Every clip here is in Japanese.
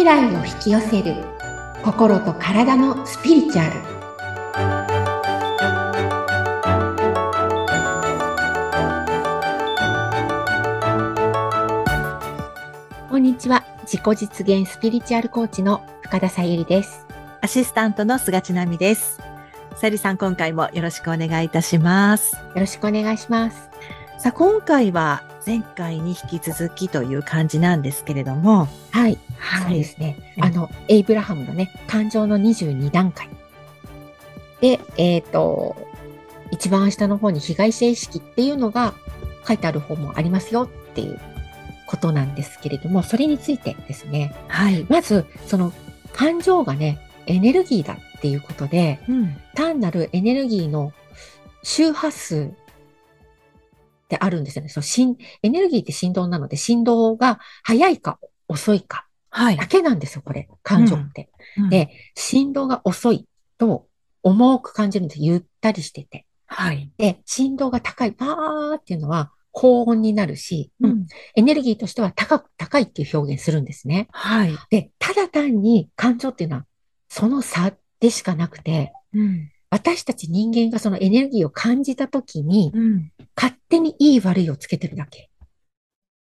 未来を引き寄せる。心と体のスピリチュアル。こんにちは。自己実現スピリチュアルコーチの深田さゆりです。アシスタントの菅千奈美です。さゆりさん、今回もよろしくお願いいたします。よろしくお願いします。さあ、今回は前回に引き続きという感じなんですけれども、はい、はそうですね。うんあの、エイブラハムのね、感情の22段階。で、えっ、と、一番下の方に被害者意識っていうのが書いてある方もありますよっていうことなんですけれども、それについてですね。はい。まず、その感情がね、エネルギーだっていうことで、うん。単なるエネルギーの周波数ってあるんですよね。そう振エネルギーって振動なので、振動が速いか遅いかはいだ。けなんですよ、これ、感情って。うんで、振動が遅いと重く感じるんです。ゆったりしてて。はい。で、振動が高い、パーっていうのは高音になるし、うん。エネルギーとしては高く、高いっていう表現するんですね。はい。で、ただ単に感情っていうのはその差でしかなくて、うん。私たち人間がそのエネルギーを感じたときに、うん。勝手にいい悪いをつけてるだけ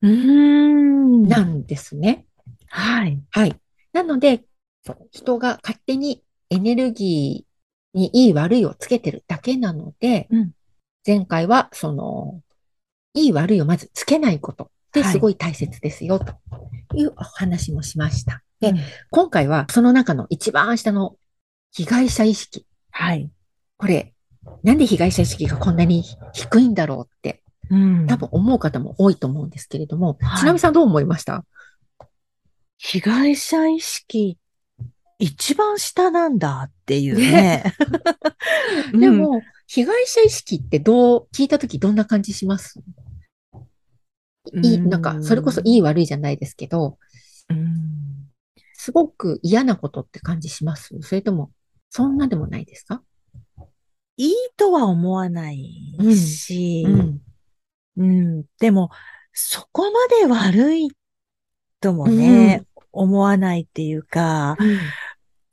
うーん。なんですね。はい。はい。なので、人が勝手にエネルギーにいい悪いをつけてるだけなので、うん前回はその、いい悪いをまずつけないことってはいすごい大切ですよ、というお話もしました。でうん今回はその中の一番下の被害者意識。はい。これ、なんで被害者意識がこんなに低いんだろうってうん。多分思う方も多いと思うんですけれども、はい。ちなみさんどう思いました？被害者意識、一番下なんだっていうね。うん。で、も、被害者意識ってどう、聞いたときどんな感じします？いい、うん。なんか、それこそいい悪いじゃないですけど、うん。すごく嫌なことって感じします？それとも、そんなでもないですか？いいとは思わないし、うん。うん。でも、そこまで悪いともね、思わないっていうか、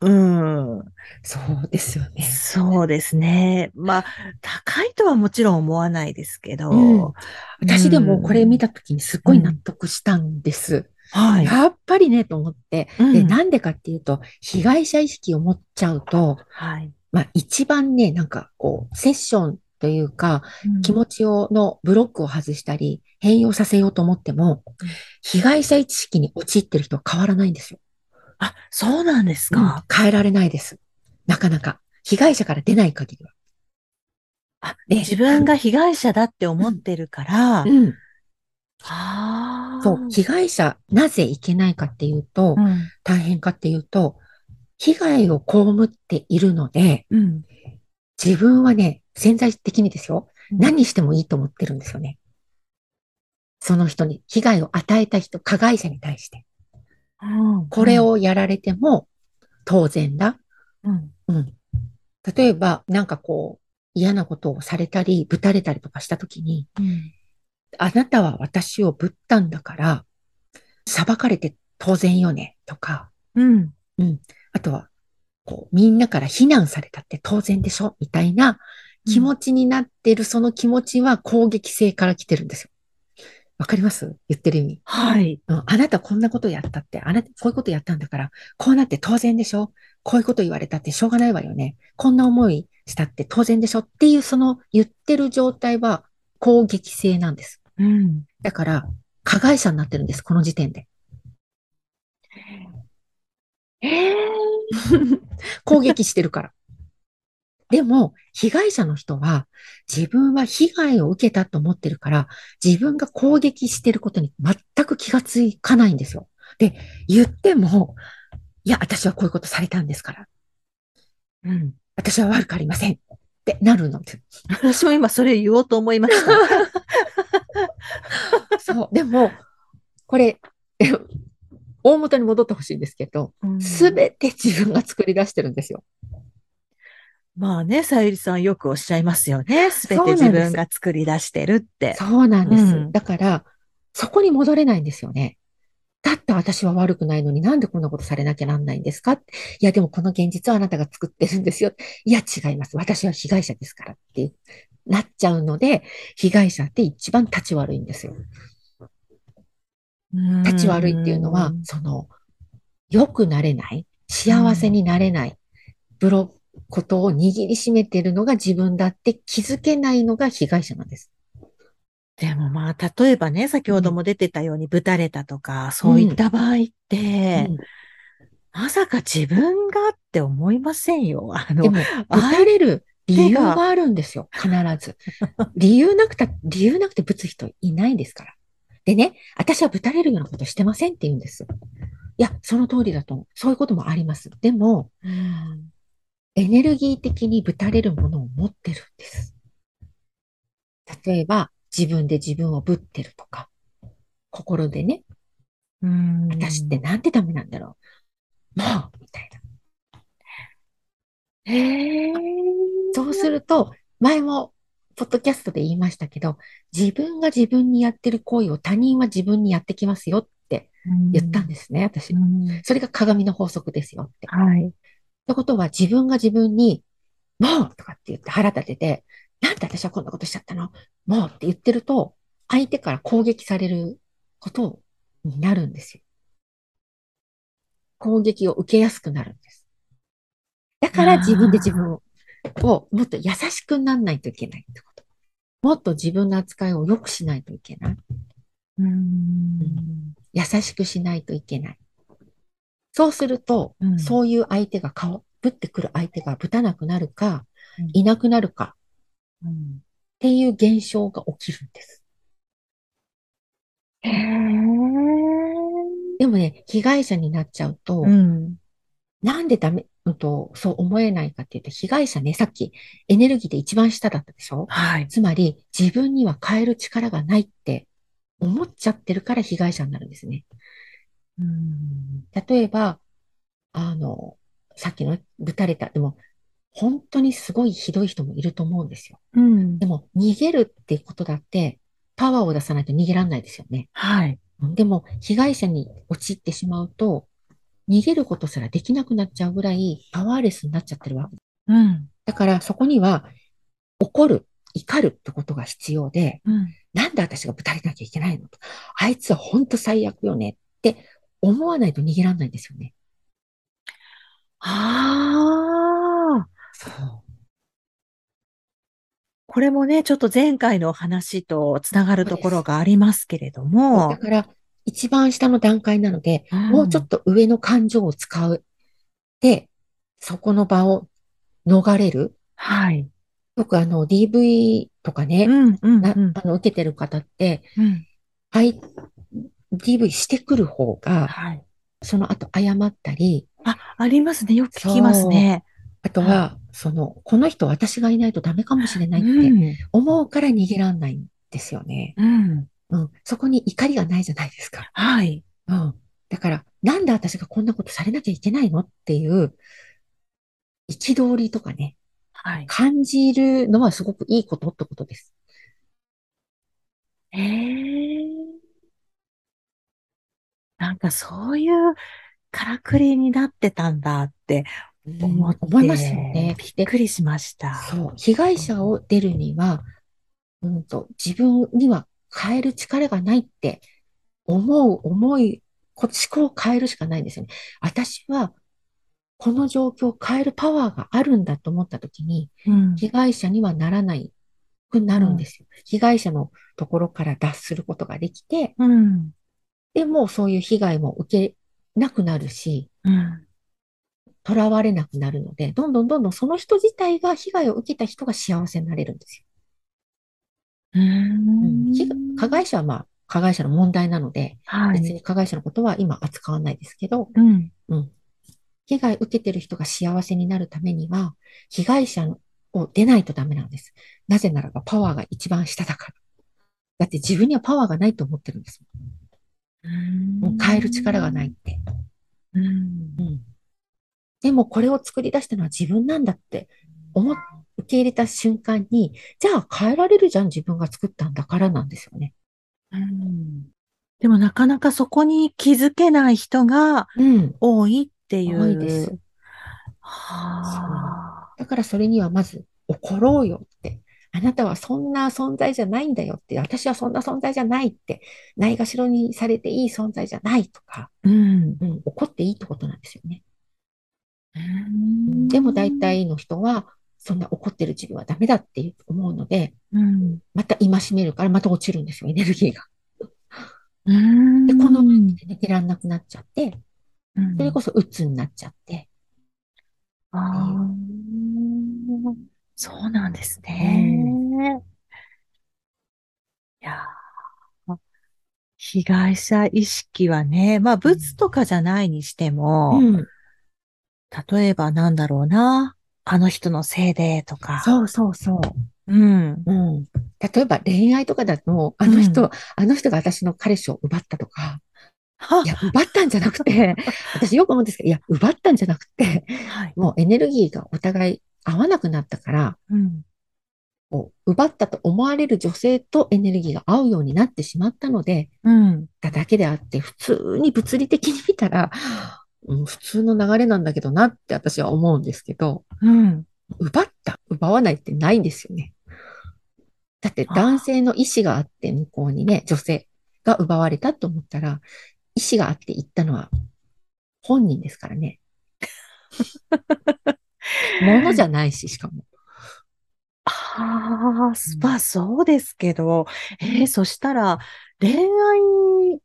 うん。そうですよね。そうですね。まあ、高いとはもちろん思わないですけど、うん私でもこれ見た、たときにすっごい納得したんです。はい。やっぱりね、と思って。うんで、なんでかっていうと、被害者意識を持っちゃうと、はい。まあ一番ね、なんかこう、セッションというか、気持ちを、のブロックを外したり、変容させようと思ってもうん、被害者意識に陥ってる人は変わらないんですよ。あ、そうなんですうんか。変えられないです。なかなか。被害者から出ない限りは。あ、で自分が被害者だって思ってるから、うん。ああ。そう。被害者、なぜいけないかっていうと、うん。大変かっていうと、被害を被っているので、うん。自分はね、潜在的にですよ。何してもいいと思ってるんですよね。その人に、被害を与えた人、加害者に対して。うんこれ、をやられても当然だ。うん。うん。例えば、なんかこう、嫌なことをされたり、ぶたれたりとかしたときに、うん。あなたは私をぶったんだから、裁かれて当然よね、とか、うん。あとは、こう、みんなから非難されたって当然でしょ？みたいな気持ちになってる、その気持ちは攻撃性から来てるんですよ。わかります？言ってる意味。はい。うん、あなたこんなことやったって、あなたこういうことやったんだから、こうなって当然でしょ？こういうこと言われたってしょうがないわよね。こんな思いしたって当然でしょっていうその言ってる状態は攻撃性なんです。うん。だから、加害者になってるんです、この時点で。ええ。攻撃してるから。でも、被害者の人は自分は被害を受けたと思ってるから、自分が攻撃してることに全く気がつかないんですよ。で、言っても、いや、私はこういうことされたんですから。うん。私は悪くありません。ってなるのです。私も今それ言おうと思いました。そう。でも、これ、え大元に戻ってほしいんですけど、すべて自分が作り出してるんですよ。まあね、さゆりさんよくおっしゃいますよね。すべて自分が作り出してるって。そうなんです。うんだから、そこに戻れないんですよね。だって私は悪くないのになんでこんなことされなきゃなんないんですか？いや、でもこの現実はあなたが作ってるんですよ。いや、違います。私は被害者ですからってなっちゃうので、被害者って一番立ち悪いんですよ。立ち悪いっていうのは、その、良くなれない、幸せになれない、ブロことを握りしめているのが自分だって気づけないのが被害者なんです。でもまあ、例えばね、先ほども出てたように、ぶたれたとか、そういった場合って、うんうん、まさか自分がって思いませんよ。あの、でも、ぶたれる理由があるんですよ、必ず。理由なくた、理由なくてぶつ人いないんですから。でね、私はぶたれるようなことしてませんって言うんです。いや、その通りだと思う。そういうこともあります。でも、うん、エネルギー的にぶたれるものを持ってるんです。例えば、自分で自分をぶってるとか、心でね、うん。私ってなんてダメなんだろう。もうみたいな。へえ。そうすると、前も、ポッドキャストで言いましたけど、自分が自分にやってる行為を他人は自分にやってきますよって言ったんですね、私。それが鏡の法則ですよって。はい。ってことは自分が自分に、もうとかって言って腹立てて、なんで私はこんなことしちゃったの？もうって言ってると、相手から攻撃されることになるんですよ。攻撃を受けやすくなるんです。だから自分で自分をもっと優しくならないといけないってこと。もっと自分の扱いを良くしないといけない。うん、優しくしないといけない。そうすると、うん、そういう相手が顔、ぶってくる相手がぶたなくなるか、うん、いなくなるか、うん、っていう現象が起きるんです。へでもね、被害者になっちゃうと、うん、なんでダメ、うんと、そう思えないかっていうと、被害者ね、さっきエネルギーで一番下だったでしょ？はい。つまり、自分には変える力がないって思っちゃってるから被害者になるんですね。うん。例えば、あの、さっきのぶたれた、でも、本当にすごいひどい人もいると思うんですよ。うん。でも、逃げるってことだって、パワーを出さないと逃げられないですよね。はい。でも、被害者に陥ってしまうと、逃げることすらできなくなっちゃうぐらいパワーレスになっちゃってるわけ。うん。だからそこには怒る、怒るってことが必要で、うん、なんで私がぶたれなきゃいけないのと。あいつは本当最悪よねって思わないと逃げられないんですよね。ああ。そう。これもね、ちょっと前回の話とつながるところがありますけれども。だから、一番下の段階なので、うん、もうちょっと上の感情を使う。で、そこの場を逃れる。はい。よくあの DV とかね、うんうん、あの受けてる方って、うん、はい、DV してくる方が、はい、その後謝ったり。あ、ありますね。よく聞きますね。あとは、その、この人私がいないとダメかもしれないって思うから逃げらんないんですよね。うん。うん。そこに怒りがないじゃないですか。はい。うん。だから、なんで私がこんなことされなきゃいけないのっていう、憤りとかね、はい。感じるのはすごくいいことってことです。へえ。なんかそういうからくりになってたんだって思って、思いますよね。びっくりしました。そう。被害者を出るには、うんと、自分には変える力がないって思う思い、思考を変えるしかないんですよね。私は、この状況を変えるパワーがあるんだと思ったときに、うん、被害者にはならないくなるんですよ。うん、被害者のところから脱することができて、うん、でもそういう被害も受けなくなるし、囚われなくなるので、どんどんどんどんその人自体が被害を受けた人が幸せになれるんですよ。うん、加害者はまあ、加害者の問題なので、はい、別に加害者のことは今扱わないですけど、うん、うん。被害受けてる人が幸せになるためには、被害者を出ないとダメなんです。なぜならばパワーが一番下だから。だって自分にはパワーがないと思ってるんです。もう変える力がないって。うん、うん、でもこれを作り出したのは自分なんだって思っ受け入れた瞬間に、じゃあ変えられるじゃん、自分が作ったんだからなんですよね。うん、でもなかなかそこに気づけない人がうん。多いっていう。多いです。はあ。だからそれにはまず怒ろうよって。あなたはそんな存在じゃないんだよって。私はそんな存在じゃないって。ないがしろにされていい存在じゃないとか。うん。うん、怒っていいってことなんですよね。うんでも大、体の人は、そんな怒ってる自分はダメだって思うので、うん。また戒めるからまた落ちるんですよ、エネルギーが。うん。でこのうん寝てらんなくなっちゃって、それこそ鬱になっちゃって。ああ、そうなんですね。いやー被害者意識はね、まあ、物とかじゃないにしても、うん。例えばなんだろうな、あの人のせいでとか、そうそうそう。うん。うん。例えば恋愛とかだと、あの人、あの人が私の彼氏を奪ったとか、はいや、奪ったんじゃなくて、私よく思うんですけど、いや、奪ったんじゃなくて、はい。もうエネルギーがお互い合わなくなったから、うん。こう奪ったと思われる女性とエネルギーが合うようになってしまったので、うん。ただけであって、普通に物理的に見たら、うん、普通の流れなんだけどなって私は思うんですけど、うん。奪った、奪わないってないんですよね。だって男性の意思があって向こうにね、女性が奪われたと思ったら、意思があって言ったのは本人ですからね。ものじゃないし、しかも。ああ、まあそうですけど、えーそしたら恋愛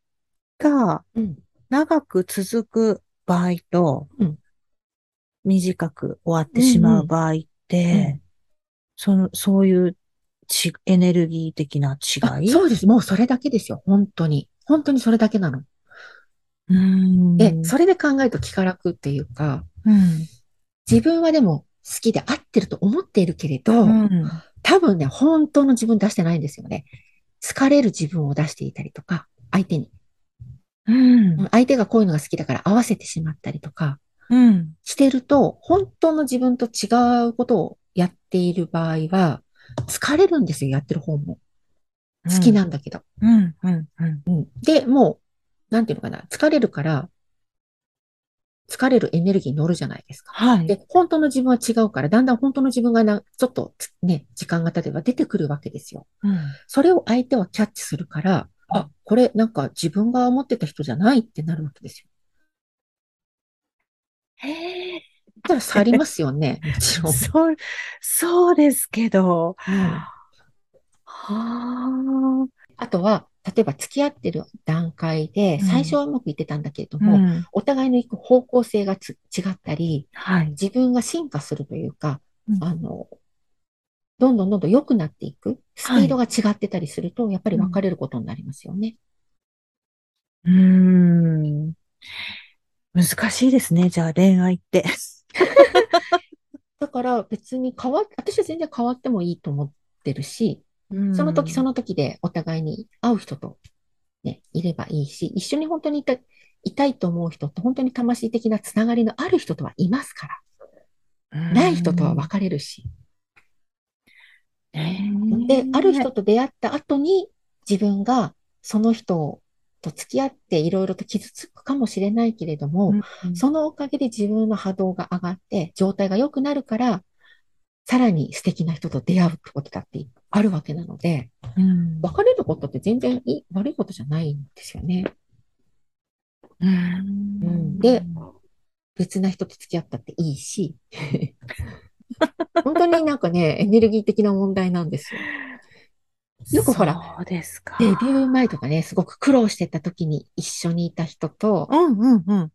がうん。長く続く場合とうん、短く終わってしまう場合って、うんその、そういうちエネルギー的な違い？あそうです。もうそれだけですよ。本当に。本当にそれだけなの。うーん。で、それで考えると気が楽っていうか、うん。自分はでも好きで合ってると思っているけれど、うん。多分ね、本当の自分出してないんですよね。疲れる自分を出していたりとか、相手に。うん。相手がこういうのが好きだから合わせてしまったりとか、うん。してると、本当の自分と違うことをやっている場合は、疲れるんですよ、やってる方も。好きなんだけど。で、もう、なんていうのかな、疲れるから、疲れるエネルギーに乗るじゃないですか。はい。で、本当の自分は違うから、だんだん本当の自分がな、ちょっとね、時間が経てば出てくるわけですよ。うん。それを相手はキャッチするから、あ、これなんか自分が思ってた人じゃないってなるわけですよ。へえ。だから去りますよね、もちろん。そう、そうですけど。うんはあ。あとは、例えば付き合ってる段階で、うん最初はうまくいってたんだけれども、うん。お互いの行く方向性がつ違ったり、はい。自分が進化するというか、うんあの、どんどんどんどん良くなっていく、スピードが違ってたりすると、やっぱり別れることになりますよね。うーん。難しいですね。じゃあ恋愛って。だから別に変わっ、私は全然変わってもいいと思ってるし、その時その、の時でお互いに会う人とね、いればいいし、一緒に本当にいた、いたいと思う人と本当に魂的なつながりのある人とはいますから、ない人とは別れるし。うんで、ある人と出会った後に自分がその人と付き合っていろいろと傷つくかもしれないけれども、うんそのおかげで自分の波動が上がって状態が良くなるから、さらに素敵な人と出会うってことだってあるわけなので、うん。別れることって全然いい、悪いことじゃないんですよね。うん。で別な人と付き合ったっていいし、本当になんかね、エネルギー的な問題なんですよ。よくほら、そうですか。デビュー前とかね、すごく苦労してた時に一緒にいた人と、うんうんうん。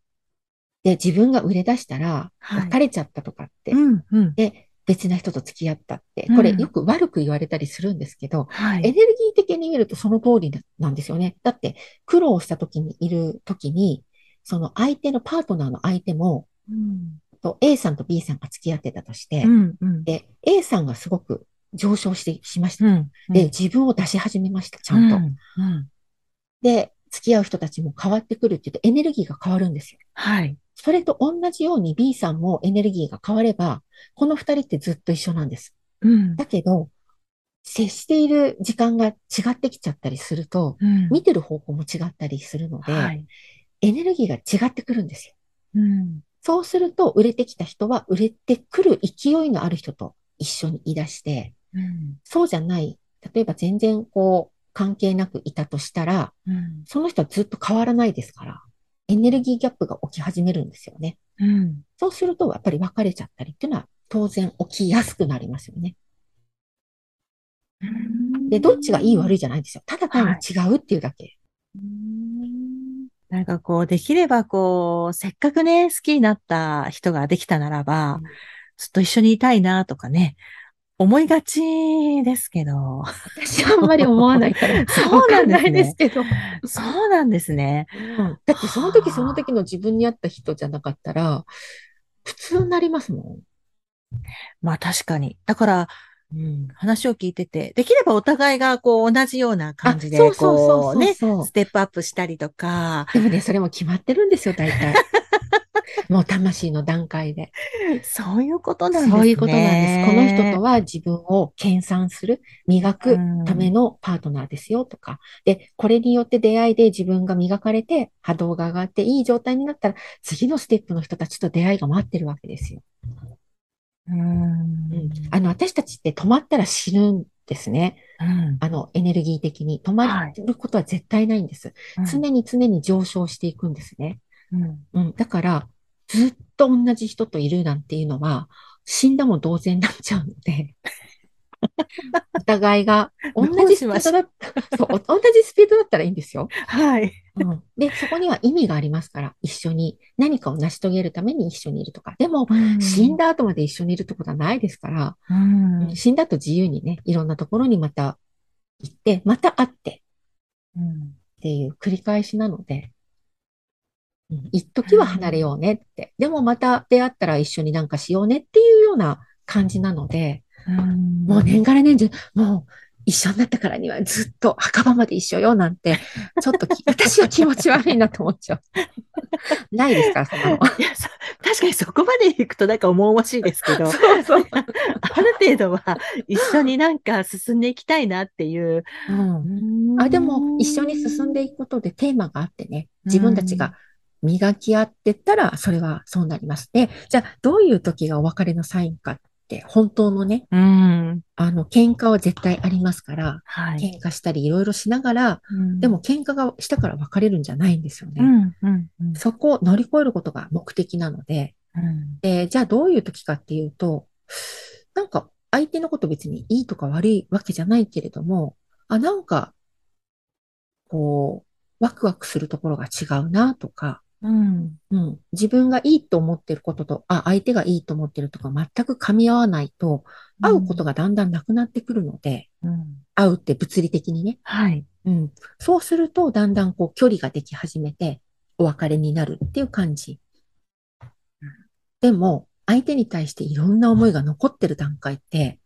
で、自分が売れ出したら、はい別れちゃったとかって、うんうん。で、別な人と付き合ったって、うんこれよく悪く言われたりするんですけど、はい。エネルギー的に見るとその通りなんですよね。だって、苦労した時にいる時に、その相手のパートナーの相手も、うんと A さんと B さんが付き合ってたとして、うんうん。で、A さんがすごく上昇してしました。うんで、自分を出し始めました、ちゃんと。うんうんで、付き合う人たちも変わってくるって言うとエネルギーが変わるんですよ。はい。それと同じように B さんもエネルギーが変われば、この二人ってずっと一緒なんです。うんだけど、接している時間が違ってきちゃったりすると、うん見てる方向も違ったりするので、はい。エネルギーが違ってくるんですよ。うん。そうすると、売れてきた人は、売れてくる勢いのある人と一緒にい出して、うん。そうじゃない、例えば全然こう、関係なくいたとしたら、うん。その人はずっと変わらないですから、エネルギーギャップが起き始めるんですよね。うん。そうすると、やっぱり別れちゃったりっていうのは当然起きやすくなりますよね。で、どっちがいい悪いじゃないんですよ。ただ単に違うっていうだけ。なんかこう、できればこう、せっかくね、好きになった人ができたならばうん、ずっと一緒にいたいなとかね、思いがちですけど、私はあんまり思わないから、そうなん ないですけど。そうなんですね。うんだってその時その時の自分に合った人じゃなかったら、普通になりますもまあ確かに。だから、ん。うん。話を聞いてて、できればお互いがこう同じような感じで、こそううね、ステップアップしたりとか、でもね、それも決まってるんですよ、大体。もう魂の段階で。そういうことなんですね。そういうことなんです。この人とは自分を研鑽する、磨くためのパートナーですよとか。で、これによって出会いで自分が磨かれて波動が上がっていい状態になったら、次のステップの人たちと出会いが待ってるわけですよ。うん。うんあの、私たちって止まったら死ぬんですね。うんあの、エネルギー的に。止まることは絶対ないんです。常に常に上昇していくんですね。うんうん。だから、ずっと同じ人といるなんていうのは、死んだも同然になっちゃうので、お互いが同じスピードだった、そう、同じスピードだったらいいんですよ。はい。うん。で、そこには意味がありますから、一緒に何かを成し遂げるために一緒にいるとか。でも、死んだ後まで一緒にいるってことはないですから、うん死んだ後自由にね、いろんなところにまた行って、また会ってうんっていう繰り返しなので、うん一時は離れようねって。でもまた出会ったら一緒になんかしようねっていうような感じなので、うんもう年がら年中、もう一緒になったからにはずっと墓場まで一緒よなんて、ちょっとき私は気持ち悪いなと思っちゃう。ないですから、そんなの。いやそ確かにそこまで行くとなんか重々しいですけど、そうそう。ある程度は一緒になんか進んでいきたいなっていう。うんあ、でも、一緒に進んでいくことでテーマがあってね、自分たちが磨き合ってったら、それはそうなります。で、じゃあ、どういう時がお別れのサインかって、本当のね、うん。あの、喧嘩は絶対ありますから、はい。喧嘩したりいろいろしながら、うんでも、喧嘩がしたから別れるんじゃないんですよね。うん、うん、うんそこを乗り越えることが目的なので、うん。で、じゃあどういう時かっていうと、なんか相手のこと別にいいとか悪いわけじゃないけれども、あ、なんか、こう、ワクワクするところが違うなとか、うん。うん、自分がいいと思ってることと、あ、相手がいいと思ってるとか全く噛み合わないと、会うことがだんだんなくなってくるので、うん。会うって物理的にね。はい。うん。そうすると、だんだんこう距離ができ始めて、お別れになるっていう感じ。でも、相手に対していろんな思いが残ってる段階って、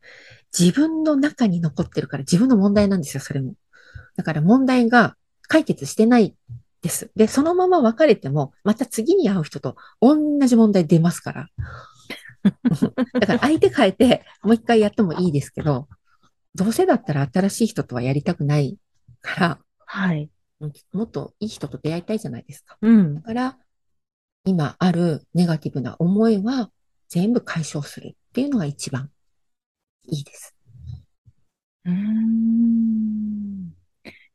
自分の中に残ってるから自分の問題なんですよ、それも。だから問題が解決してないです。で、そのまま別れても、また次に会う人と同じ問題出ますから。だから相手変えて、もう一回やってもいいですけど、どうせだったら新しい人とはやりたくないから、はい。うんもっといい人と出会いたいじゃないですか。うんだ。から、今あるネガティブな思いは全部解消するっていうのが一番いいです。うーん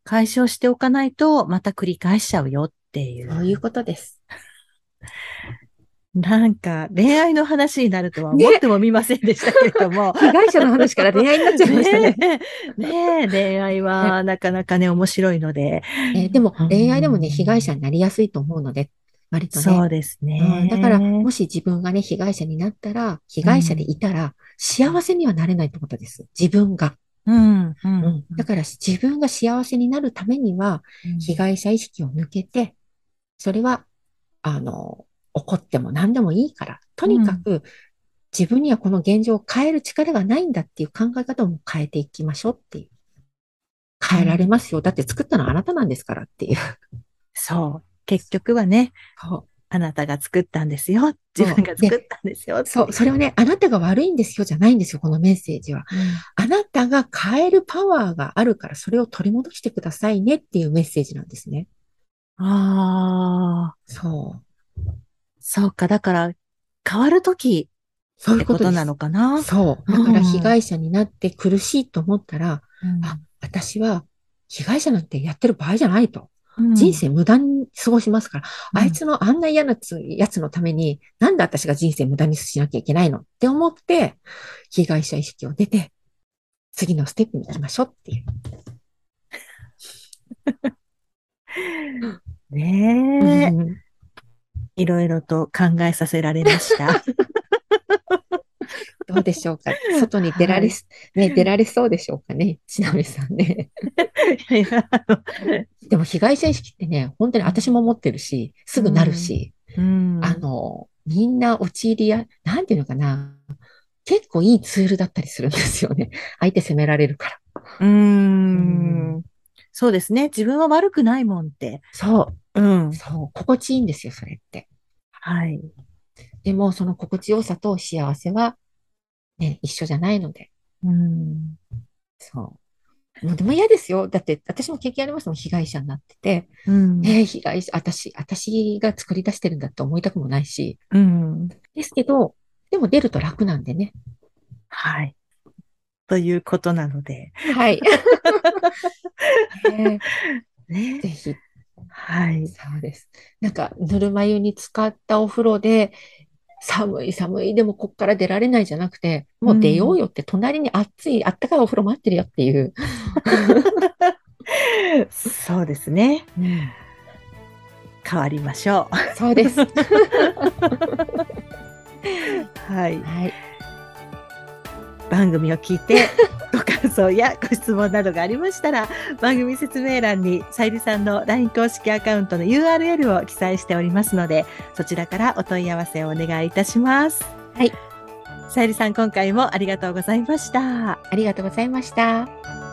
解消しておかないと、また繰り返しちゃうよってい。そうういうことです。なんか、恋愛の話になるとはね思ってもみませんでしたけれども。被害者の話から恋愛になっちゃいましたね。ねえ、恋愛はなかなかね、面白いので。えーでもうん恋愛でもね、被害者になりやすいと思うので、割とね。そうですうねん。だから、もし自分がね、被害者になったら、被害者でいたら、幸せにはなれないってことです。自分が。うん、ううんん。だから、自分が幸せになるためには、被害者意識を抜けて、それは、あの、怒っても何でもいいから、とにかく自分にはこの現状を変える力がないんだっていう考え方も変えていきましょうっていう。変えられますよ。だって作ったのはあなたなんですからっていう。そう。結局はね、そうあなたが作ったんですよ。自分が作ったんですよ。そう、それをね、あなたが悪いんですよじゃないんですよ、このメッセージは。あなたが変えるパワーがあるから、それを取り戻してくださいねっていうメッセージなんですね。ああ、そう。そうか。だから、変わるときそういうこですなのかな？そう。だから被害者になって苦しいと思ったら、あ、私は被害者なんてやってる場合じゃないと。うん。人生無駄に過ごしますから、うん。あいつのあんな嫌なつやつのために、なんで私が人生無駄にしなきゃいけないのって思って、被害者意識を出て、次のステップに行きましょうっていう。ねえ、うん。いろいろと考えさせられました。どうでしょうか？外に出られす、ね、出られそうでしょうかね？ちなみさんね。いや でも被害者意識ってね、本当に私も持ってるし、すぐなるし、うんあの、みんな陥りや、なんていうのかな？結構いいツールだったりするんですよね。相手責められるから。うーん。そうですね。自分は悪くないもんって。そうんう、。そう、心地いいんですよ、それって。はい。でも、その心地よさと幸せは、ね、一緒じゃないので。うん。そう。もうでも嫌ですよ。だって、私も経験ありますもん、被害者になってて。うん。ねえ、被害者、私、私が作り出してるんだって思いたくもないし。うん。ですけど、でも出ると楽なんでね。はい。ということなので。はい。ねねえぜひ、はい。そうです。なんか、ぬるま湯に浸かったお風呂で、寒い寒い、でもこっから出られないじゃなくて、もう出ようよって、隣に熱い、あったかいお風呂待ってるよっていう。そうですね。変わりましょそうです。う。はい。はい。番組を聞いて、ご感想やご質問などがありましたら、番組説明欄にさゆりさんの LINE 公式アカウントの URL を記載しておりますので、そちらからお問い合わせをお願いいたします。はい。さゆりさん、今回もありがとうございました。ありがとうございました。